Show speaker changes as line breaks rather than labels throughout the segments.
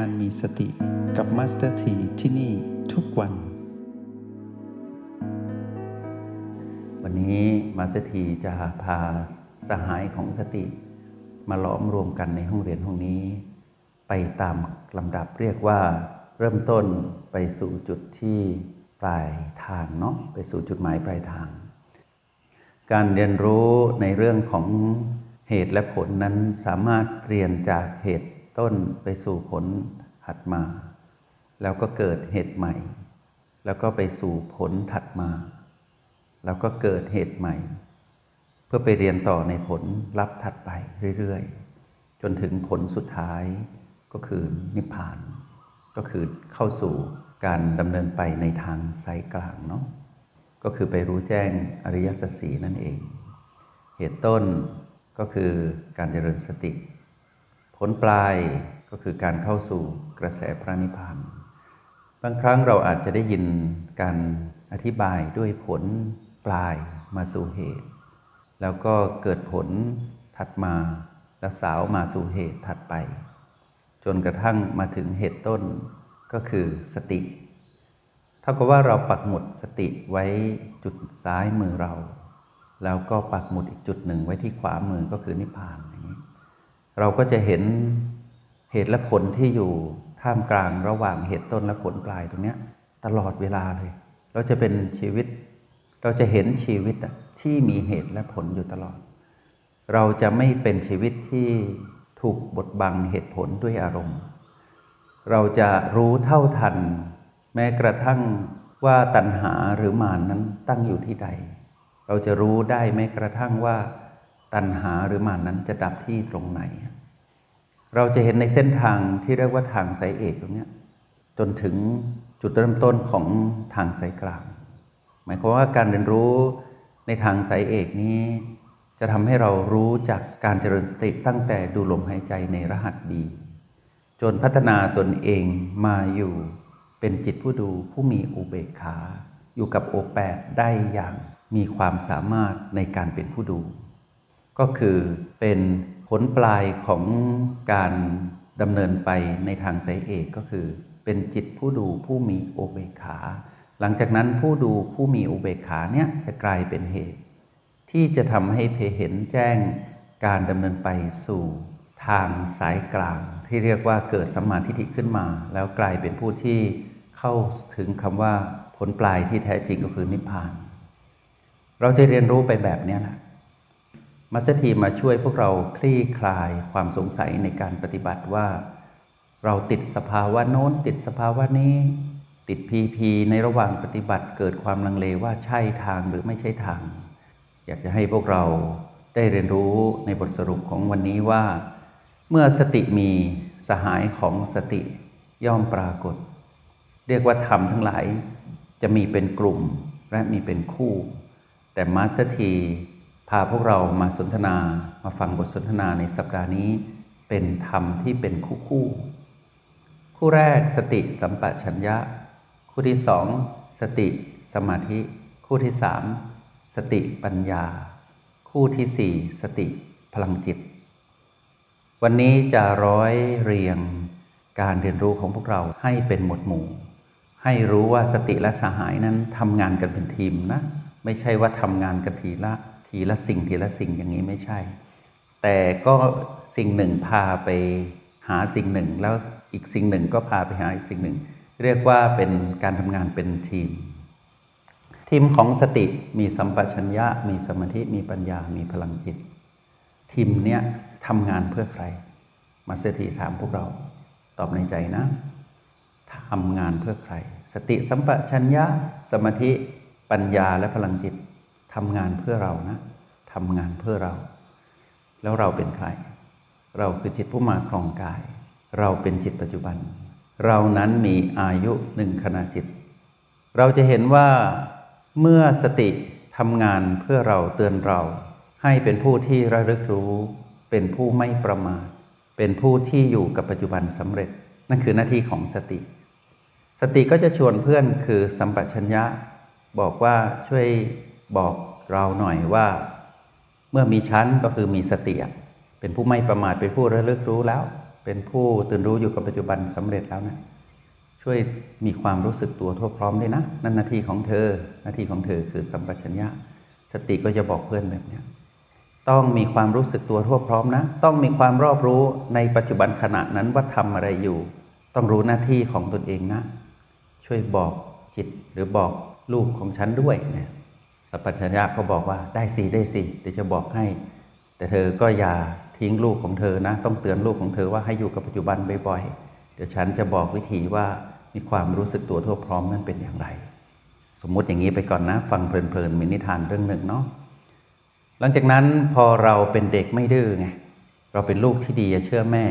การมีสติกับมาสเตอร์ทีที่นี่ทุกวัน
วันนี้มาสเตอร์ทีจะพาสหายของสติ มาล้อมรวมกันในห้องเรียนห้องนี้ ไปตามลำดับเรียกว่า เริ่มต้นไปสู่จุดที่ปลายทางเนาะไปสู่จุดหมายปลายทาง การเรียนรู้ในเรื่องของเหตุและผลนั้นสามารถเรียนจากเหตุ ต้นไปสู่ผลถัดมา แล้วก็เกิดเหตุใหม่ แล้วก็ไปสู่ผลถัดมา แล้วก็เกิดเหตุใหม่ เพื่อไปเรียนต่อในผลลัพธ์ถัดไปเรื่อยๆ จนถึงผลสุดท้ายก็คือนิพพาน ก็คือเข้าสู่การดำเนินไปในทางสายกลางเนาะก็คือไปรู้แจ้งอริยสัจสีนั่นเอง เหตุต้นก็คือการเจริญสติ ผลปลายก็คือการเข้าสู่กระแสพระนิพพานบางครั้งเราอาจจะได้ยินการอธิบายด้วยผลปลายมาสู่เหตุ แล้วก็เกิดผลถัดมาแล้วสาวมาสู่เหตุถัดไป จนกระทั่งมาถึงเหตุต้นก็คือสติ เท่ากับว่าเราปักหมุดสติไว้จุดซ้ายมือเรา แล้วก็ปักหมุดอีกจุดหนึ่งไว้ที่ขวามือก็คือนิพพานอย่างนี้ เราก็จะเห็นเหตุและผลที่อยู่ท่ามกลางระหว่างเหตุต้นและผลปลายตรงนี้ตลอดเวลาเลย เราจะเป็นชีวิต เราจะเห็นชีวิตที่มีเหตุและผลอยู่ตลอด เราจะไม่เป็นชีวิตที่ถูกบดบังเหตุผลด้วยอารมณ์ เราจะรู้เท่าทัน แม้กระทั่งว่าตัณหาหรือมานนั้นตั้งอยู่ที่ใด เราจะรู้ได้แม้กระทั่งว่า ตัณหาหรือมานนั้นจะดับที่ตรงไหน เราจะเห็นในเส้นทางที่เรียกว่าทางสายเอกตรงนี้จนถึงจุดเริ่มต้นของทางสายกลาง หมายความว่าการเรียนรู้ในทางสายเอกนี้ จะทำให้เรารู้จากการเจริญสติตั้งแต่ดูลมหายใจในรหัสบีจนพัฒนาตนเองมาอยู่เป็นจิตผู้ดูผู้มีอุเบกขา อยู่กับโอแปดได้อย่างมีความสามารถในการเป็นผู้ดู ก็คือเป็นผลปลายของการดำเนินไปในทางสายเอกก็คือ เป็นจิตผู้ดูผู้มีโอเบกขา หลังจากนั้นผู้ดูผู้มีอุเบกขาเนี่ยจะกลายเป็นเหตุ ที่จะทำให้เพเห็นแจ้งการดำเนินไปสู่ทางสายกลาง ที่เรียกว่าเกิดสัมมาทิฏฐิขึ้นมา แล้วกลายเป็นผู้ที่เข้าถึงคำว่าผลปลายที่แท้จริงก็คือนิพพาน เราจะเรียนรู้ไปแบบนี้แหละ มาสเตอร์ทีมาช่วยพวกเราคลี่คลายความสงสัยในการปฏิบัติว่า เราติดสภาวะโน้น ติดสภาวะนี้ ติดปีติในระหว่างปฏิบัติเกิดความลังเลว่าใช่ทางหรือไม่ใช่ทาง อยากจะให้พวกเราได้เรียนรู้ในบทสรุปของวันนี้ว่า เมื่อสติมีสหายของสติย่อมปรากฏ เรียกว่าธรรมทั้งหลายจะมีเป็นกลุ่มและมีเป็นคู่ แต่มาสเตอร์ที พาพวกเรามาสนทนามาฟังบทสนทนาในสัปดาห์นี้ เป็นธรรมที่เป็นคู่คู่ คู่แรกสติสัมปชัญญะ คู่ที่สองสติสมาธิ คู่ที่สามสติปัญญา คู่ที่สี่สติพลังจิต วันนี้จะร้อยเรียงการเรียนรู้ของพวกเราให้เป็นหมวดหมู่ ให้รู้ว่าสติและสหายนั้นทำงานกันเป็นทีมนะ ไม่ใช่ว่าทำงานกันทีละ ทีละสิ่งทีละสิ่งอย่างนี้ไม่ใช่ แต่ก็สิ่งหนึ่งพาไปหาสิ่งหนึ่ง แล้วอีกสิ่งหนึ่งก็พาไปหาอีกสิ่งหนึ่ง เรียกว่าเป็นการทำงานเป็นทีม ทีมของสติมีสัมปชัญญะ มีสมาธิมีปัญญามีพลังจิต ทีมเนี้ยทำงานเพื่อใคร มาเสถีถามพวกเราตอบในใจนะทำงานเพื่อใคร สติสัมปชัญญะ สมาธิปัญญาและพลังจิตทำงานเพื่อเรานะ ทำงานเพื่อเรา แล้วเราเป็นใคร เราคือจิตผู้มาครองกาย เราเป็นจิตปัจจุบัน เรานั้นมีอายุหนึ่งขณะจิต เราจะเห็นว่าเมื่อสติทำงานเพื่อเราเตือนเรา ให้เป็นผู้ที่ระลึกรู้ เป็นผู้ไม่ประมาทเป็นผู้ที่อยู่กับปัจจุบันสำเร็จ นั่นคือหน้าที่ของสติ สติก็จะชวนเพื่อนคือสัมปชัญญะ บอกว่าช่วยบอกเราหน่อยว่า เมื่อมีชั้นก็คือมีสติเป็นผู้ไม่ประมาทเป็นผู้ระลึกรู้แล้ว เป็นผู้ตื่นรู้อยู่กับปัจจุบันสำเร็จแล้วนะช่วยมีความรู้สึกตัวทั่วพร้อมด้วยนะ นั่นหน้าที่ของเธอ หน้าที่ของเธอคือสัมปชัญญะสติก็จะบอกเพื่อนแบบนี้ต้องมีความรู้สึกตัวทั่วพร้อมนะ ต้องมีความรอบรู้ในปัจจุบันขณะนั้นว่าทำอะไรอยู่ ต้องรู้หน้าที่ของตนเองนะ ช่วยบอกจิตหรือบอกลูกของฉันด้วยเนี่ย สัพพัญญะก็บอกว่าได้สิได้สิเดี๋ยวจะบอกให้ แต่เธอก็อย่าทิ้งลูกของเธอนะ ต้องเตือนลูกของเธอว่าให้อยู่กับปัจจุบันบ่อยๆ เดี๋ยวฉันจะบอกวิธีว่ามีความรู้สึกตัวทั่วพร้อมนั้นเป็นอย่างไร สมมุติอย่างนี้ไปก่อนนะ ฟังเพลินๆมีนิทานเรื่องหนึ่งเนาะหลังจากนั้นพอเราเป็นเด็กไม่ดื้อไงเราเป็นลูกที่ดีเชื่อแม่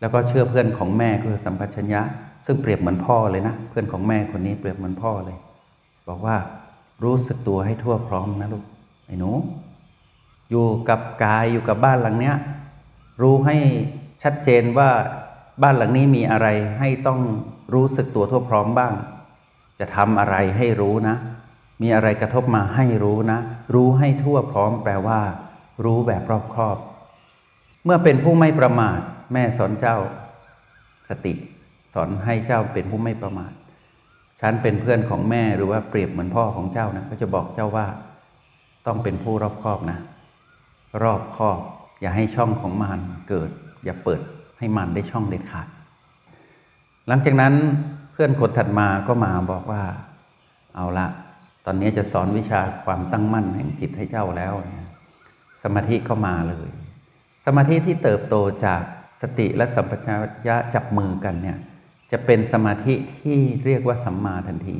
แล้วก็เชื่อเพื่อนของแม่คือสัมปชัญญะ ซึ่งเปรียบเหมือนพ่อเลยนะ เพื่อนของแม่คนนี้เปรียบเหมือนพ่อเลย บอกว่า รู้สึกตัวให้ทั่วพร้อมนะลูกไอ้หนู อยู่กับกายอยู่กับบ้านหลังเนี้ย รู้ให้ชัดเจนว่าบ้านหลังนี้มีอะไรให้ต้องรู้สึกตัวทั่วพร้อมบ้าง จะทำอะไรให้รู้นะ มีอะไรกระทบมาให้รู้นะ รู้ให้ทั่วพร้อมแปลว่า รู้แบบรอบครอบ เมื่อเป็นผู้ไม่ประมาท แม่สอนเจ้า สติ สอนให้เจ้าเป็นผู้ไม่ประมาท ฉันเป็นเพื่อนของแม่หรือว่าเปรียบเหมือนพ่อของเจ้านะก็จะบอกเจ้าว่าต้องเป็นผู้รอบคอบนะ รอบคอบ อย่าให้ช่องของมารเกิด อย่าเปิดให้มารได้ช่องเด็ดขาด หลังจากนั้นเพื่อนคนถัดมาก็มาบอกว่า เอาละตอนนี้จะสอนวิชาความตั้งมั่นแห่งจิตให้เจ้าแล้วนี่ยสมาธิก็มาเลย สมาธิที่เติบโตจากสติและสัมปชัญญะจับมือกันเนี่ย จะเป็นสมาธิที่เรียกว่าสัมมาทันที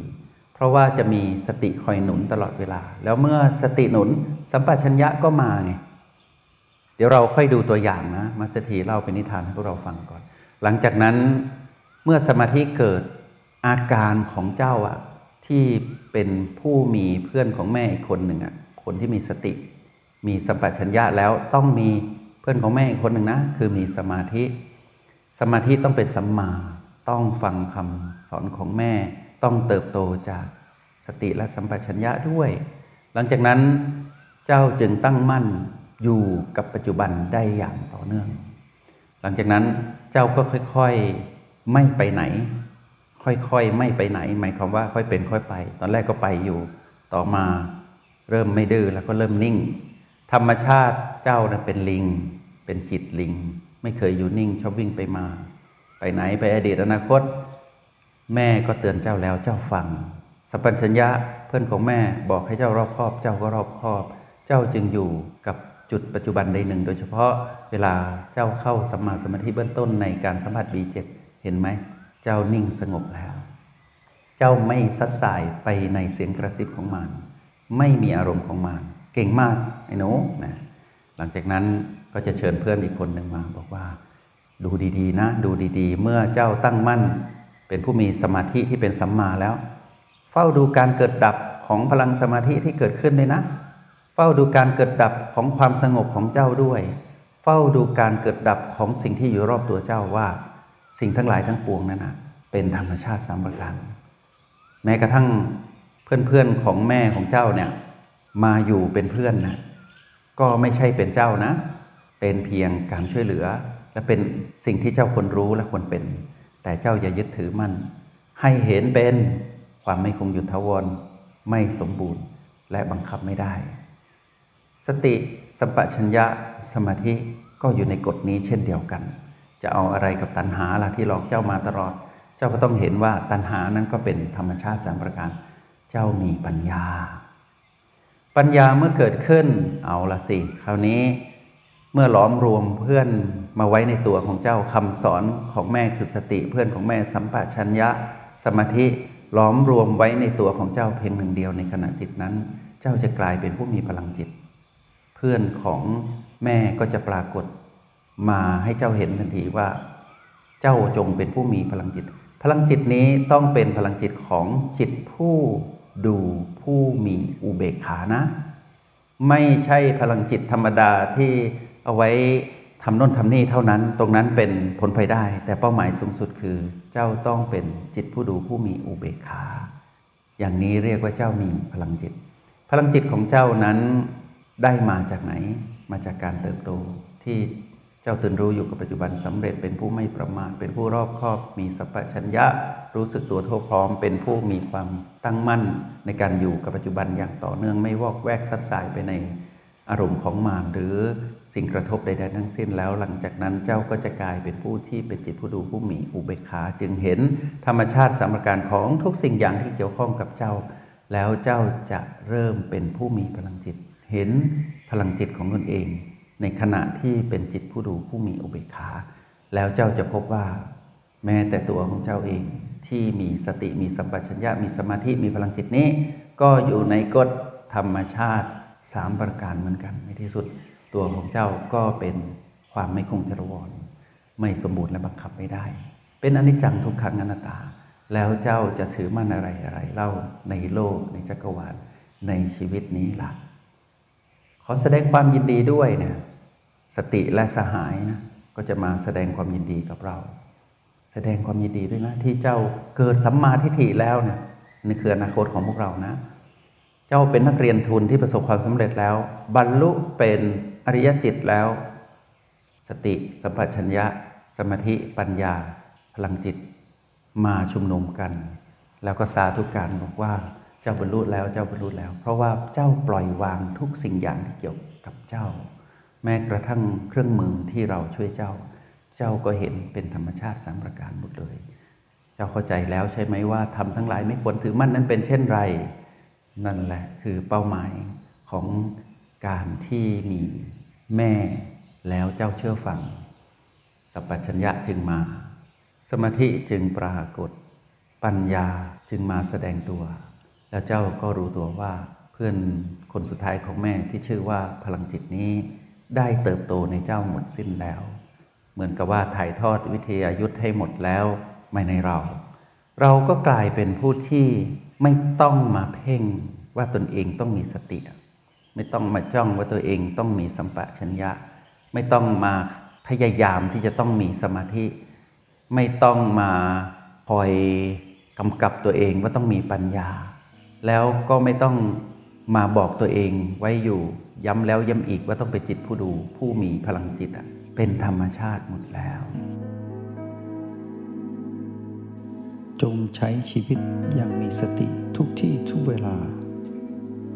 เพราะว่าจะมีสติคอยหนุนตลอดเวลา แล้วเมื่อสติหนุนสัมปชัญญะก็มาไง เดี๋ยวเราค่อยดูตัวอย่างนะมาสถีเล่าเป็นนิทานให้พวกเราฟังก่อน หลังจากนั้นเมื่อสมาธิเกิดอาการของเจ้าอะที่เป็นผู้มีเพื่อนของแม่อีกคนหนึ่งอะคนที่มีสติ มีสัมปชัญญะแล้วต้องมีเพื่อนของแม่อีกคนหนึ่งนะคือมีสมาธิ สมาธิต้องเป็นสัมมา ต้องฟังคำสอนของแม่ ต้องเติบโตจากสติและสัมปชัญญะด้วย หลังจากนั้นเจ้าจึงตั้งมั่นอยู่กับปัจจุบันได้อย่างต่อเนื่อง หลังจากนั้นเจ้าก็ค่อยๆไม่ไปไหน ค่อยๆไม่ไปไหน หมายความว่าค่อยเป็นค่อยไป ตอนแรกก็ไปอยู่ ต่อมาเริ่มไม่ดื้อแล้วก็เริ่มนิ่ง ธรรมชาติเจ้านะเป็นลิง เป็นจิตลิง ไม่เคยอยู่นิ่งชอบวิ่งไปมา ไปไหนไปอดีตอนาคต แม่ก็เตือนเจ้าแล้วเจ้าฟังสัพพัญญะเพื่อนของแม่บอกให้เจ้ารอบคอบ เจ้าก็รอบคอบ เจ้าจึงอยู่กับจุดปัจจุบันใดหนึ่ง โดยเฉพาะเวลาเจ้าเข้าสัมมาสมาธิเบื้องต้นในการสัมผัสบีเจ็ดเห็นไหม เจ้านิ่งสงบแล้ว เจ้าไม่ซัดสายไปในเสียงกระซิบของมารไม่มีอารมณ์ของมารเก่งมากไอ้หนูนะหลังจากนั้นก็จะเชิญเพื่อนอีกคนหนึ่งมาบอกว่า ดูดีๆนะ ดูดีๆ เมื่อเจ้าตั้งมั่น เป็นผู้มีสมาธิที่เป็นสัมมาแล้ว เฝ้าดูการเกิดดับของพลังสมาธิที่เกิดขึ้นเลยนะ เฝ้าดูการเกิดดับของความสงบของเจ้าด้วย เฝ้าดูการเกิดดับของสิ่งที่อยู่รอบตัวเจ้าว่า สิ่งทั้งหลายทั้งปวงนั้นนะเป็นธรรมชาติสามประการแม้กระทั่งเพื่อนๆของแม่ของเจ้าเนี่ยมาอยู่เป็นเพื่อนนะก็ไม่ใช่เป็นเจ้านะ เป็นเพียงการช่วยเหลือ และเป็นสิ่งที่เจ้าควรรู้และควรเป็น แต่เจ้าอย่ายึดถือมัน ให้เห็นเป็นความไม่คงอยู่ทาวรไม่สมบูรณ์และบังคับไม่ได้ สติสัมปชัญญะสมาธิก็อยู่ในกฎนี้เช่นเดียวกัน จะเอาอะไรกับตัณหาล่ะที่หลอกเจ้ามาตลอด เจ้าก็ต้องเห็นว่าตัณหานั้นก็เป็นธรรมชาติสามประการ เจ้ามีปัญญา ปัญญาเมื่อเกิดขึ้นเอาละสิ คราวนี้ เมื่อหลอมรวมเพื่อนมาไว้ในตัวของเจ้าคำสอนของแม่คือสติเพื่อนของแม่สัมปชัญญะ สมาธิหลอมรวมไว้ในตัวของเจ้าเพียงหนึ่งเดียวในขณะจิตนั้น เจ้าจะกลายเป็นผู้มีพลังจิต เพื่อนของแม่ก็จะปรากฏมาให้เจ้าเห็นทันทีว่า เจ้าจงเป็นผู้มีพลังจิต พลังจิตนี้ต้องเป็นพลังจิตของจิตผู้ดูผู้มีอุเบกขานะ ไม่ใช่พลังจิตธรรมดาที่ เอาไว้ทำโน่นทำนี่เท่านั้น ตรงนั้นเป็นผลไปได้ แต่เป้าหมายสูงสุดคือ เจ้าต้องเป็นจิตผู้ดูผู้มีอุเบกขา อย่างนี้เรียกว่าเจ้ามีพลังจิต พลังจิตของเจ้านั้นได้มาจากไหน มาจากการเติบโตที่เจ้าตื่นรู้อยู่กับปัจจุบันสำเร็จเป็นผู้ไม่ประมาทเป็นผู้รอบคอบมีสัพพัญญะ รู้สึกตัวทั่วพร้อม เป็นผู้มีความตั้งมั่นในการอยู่กับปัจจุบันอย่างต่อเนื่องไม่วอกแวกสัดสายไปในอารมณ์ของมารหรือ สิ่งกระทบใดๆทั้งสิ้นแล้ว หลังจากนั้นเจ้าก็จะกลายเป็นผู้ที่เป็นจิตผู้ดูผู้มีอุเบกขาจึงเห็นธรรมชาติสามประการของทุกสิ่งอย่างที่เกี่ยวข้องกับเจ้า แล้วเจ้าจะเริ่มเป็นผู้มีพลังจิต เห็นพลังจิตของตนเอง ในขณะที่เป็นจิตผู้ดูผู้มีอุเบกขา แล้วเจ้าจะพบว่า แม้แต่ตัวของเจ้าเองที่มีสติมีสัมปชัญญะมีสมาธิมีพลังจิตนี้ ก็อยู่ในกฎธรรมชาติสามประการเหมือนกันในที่สุด ตัวของเจ้าก็เป็นความไม่คงทรวรไม่สมบูรณ์และบังคับไม่ได้ เป็นอนิจจังทุกขังอนัตตา แล้วเจ้าจะถือมั่นอะไรอะไรเล่าในโลกในจักรวาลในชีวิตนี้ล่ะ ขอแสดงความยินดีด้วยเนี่ยสติและสหายนะก็จะมาแสดงความยินดีกับเรา แสดงความยินดีด้วยนะ ที่เจ้าเกิดสัมมาทิฏฐิแล้วเนี่ยนี่คืออนาคตของพวกเรานะ เจ้าเป็นนักเรียนทุนที่ประสบความสำเร็จแล้ว บรรลุเป็น อริยจิตแล้ว สติสัมปชัญญะ สมาธิปัญญา พลังจิต มาชุมนุมกัน แล้วก็สาธุการบอกว่าเจ้าบรรลุแล้วเจ้าบรรลุแล้ว เพราะว่าเจ้าปล่อยวางทุกสิ่งอย่างที่เกี่ยวกับเจ้า แม้กระทั่งเครื่องมือที่เราช่วยเจ้า เจ้าก็เห็นเป็นธรรมชาติสามประการหมดเลย เจ้าเข้าใจแล้วใช่ไหมว่าทำทั้งหลายไม่ควรถือมั่นนั้นเป็นเช่นไร นั่นแหละคือเป้าหมายของการที่มี แม่แล้วเจ้าเชื่อฟัง สัพพัญญะจึงมา สมาธิจึงปรากฏ ปัญญาจึงมาแสดงตัว แล้วเจ้าก็รู้ตัวว่าเพื่อนคนสุดท้ายของแม่ที่ชื่อว่าพลังจิตนี้ได้เติบโตในเจ้าหมดสิ้นแล้ว เหมือนกับว่าถ่ายทอดวิทยายุทธให้หมดแล้วไม่ในเรา เราก็กลายเป็นผู้ที่ไม่ต้องมาเพ่งว่าตนเองต้องมีสติ ไม่ต้องมาจ้องว่าตัวเองต้องมีสัมปชัญญะ ไม่ต้องมาพยายามที่จะต้องมีสมาธิ ไม่ต้องมาคอยกำกับตัวเองว่าต้องมีปัญญา แล้วก็ไม่ต้องมาบอกตัวเองไว้อยู่ ย้ำแล้วย้ำอีกว่าต้องเป็นจิตผู้ดูผู้มีพลังจิตอะเป็นธรรมชาติหมดแล้ว
จงใช้ชีวิตอย่างมีสติทุกที่ทุกเวลา